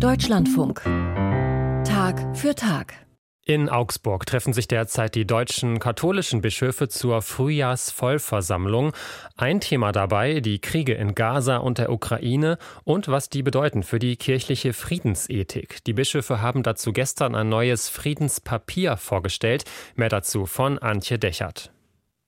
Deutschlandfunk. Tag für Tag. In Augsburg treffen sich derzeit die deutschen katholischen Bischöfe zur Frühjahrsvollversammlung. Ein Thema dabei die Kriege in Gaza und der Ukraine und was die bedeuten für die kirchliche Friedensethik. Die Bischöfe haben dazu gestern ein neues Friedenspapier vorgestellt. Mehr dazu von Antje Dechert.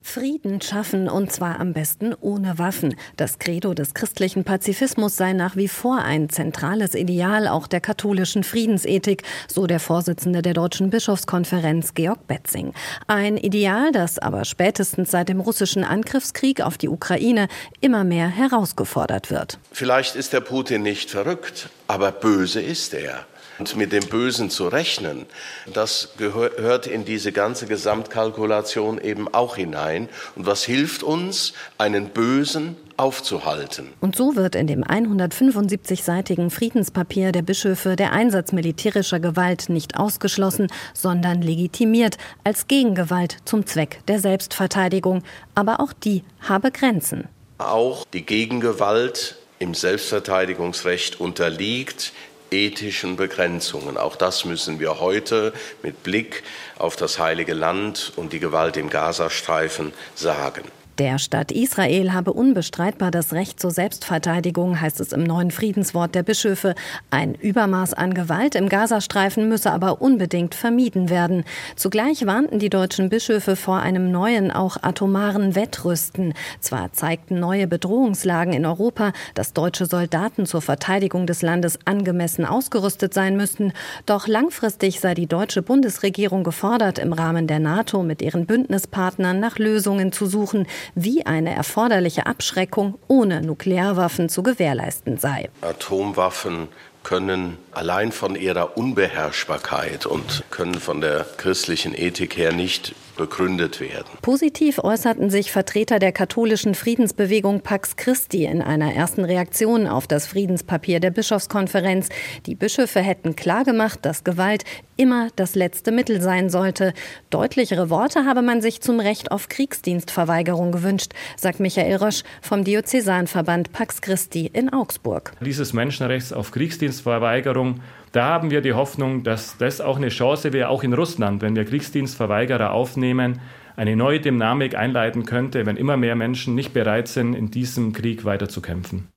Frieden schaffen und zwar am besten ohne Waffen. Das Credo des christlichen Pazifismus sei nach wie vor ein zentrales Ideal auch der katholischen Friedensethik, so der Vorsitzende der Deutschen Bischofskonferenz Georg Betzing. Ein Ideal, das aber spätestens seit dem russischen Angriffskrieg auf die Ukraine immer mehr herausgefordert wird. Vielleicht ist der Putin nicht verrückt, aber böse ist er. Und mit dem Bösen zu rechnen, das gehört in diese ganze Gesamtkalkulation eben auch hinein. Und was hilft uns, einen Bösen aufzuhalten. Und so wird in dem 175-seitigen Friedenspapier der Bischöfe der Einsatz militärischer Gewalt nicht ausgeschlossen, sondern legitimiert als Gegengewalt zum Zweck der Selbstverteidigung. Aber auch die habe Grenzen. Auch die Gegengewalt im Selbstverteidigungsrecht unterliegt ethischen Begrenzungen. Auch das müssen wir heute mit Blick auf das heilige Land und die Gewalt im Gazastreifen sagen. Der Staat Israel habe unbestreitbar das Recht zur Selbstverteidigung, heißt es im neuen Friedenswort der Bischöfe. Ein Übermaß an Gewalt im Gazastreifen müsse aber unbedingt vermieden werden. Zugleich warnten die deutschen Bischöfe vor einem neuen, auch atomaren Wettrüsten. Zwar zeigten neue Bedrohungslagen in Europa, dass deutsche Soldaten zur Verteidigung des Landes angemessen ausgerüstet sein müssten, doch langfristig sei die deutsche Bundesregierung gefordert, im Rahmen der NATO mit ihren Bündnispartnern nach Lösungen zu suchen, wie eine erforderliche Abschreckung ohne Nuklearwaffen zu gewährleisten sei. Atomwaffen können allein von ihrer Unbeherrschbarkeit und können von der christlichen Ethik her nicht begründet werden. Positiv äußerten sich Vertreter der katholischen Friedensbewegung Pax Christi in einer ersten Reaktion auf das Friedenspapier der Bischofskonferenz. Die Bischöfe hätten klargemacht, dass Gewalt immer das letzte Mittel sein sollte. Deutlichere Worte habe man sich zum Recht auf Kriegsdienstverweigerung gewünscht, sagt Michael Rösch vom Diözesanverband Pax Christi in Augsburg. Dieses Menschenrechts auf Kriegsdienstverweigerung da haben wir die Hoffnung, dass das auch eine Chance wäre, auch in Russland, wenn wir Kriegsdienstverweigerer aufnehmen, eine neue Dynamik einleiten könnte, wenn immer mehr Menschen nicht bereit sind, in diesem Krieg weiterzukämpfen.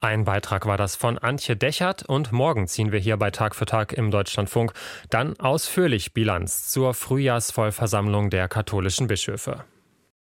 Ein Beitrag war das von Antje Dechert und morgen ziehen wir hier bei Tag für Tag im Deutschlandfunk dann ausführlich Bilanz zur Frühjahrsvollversammlung der katholischen Bischöfe.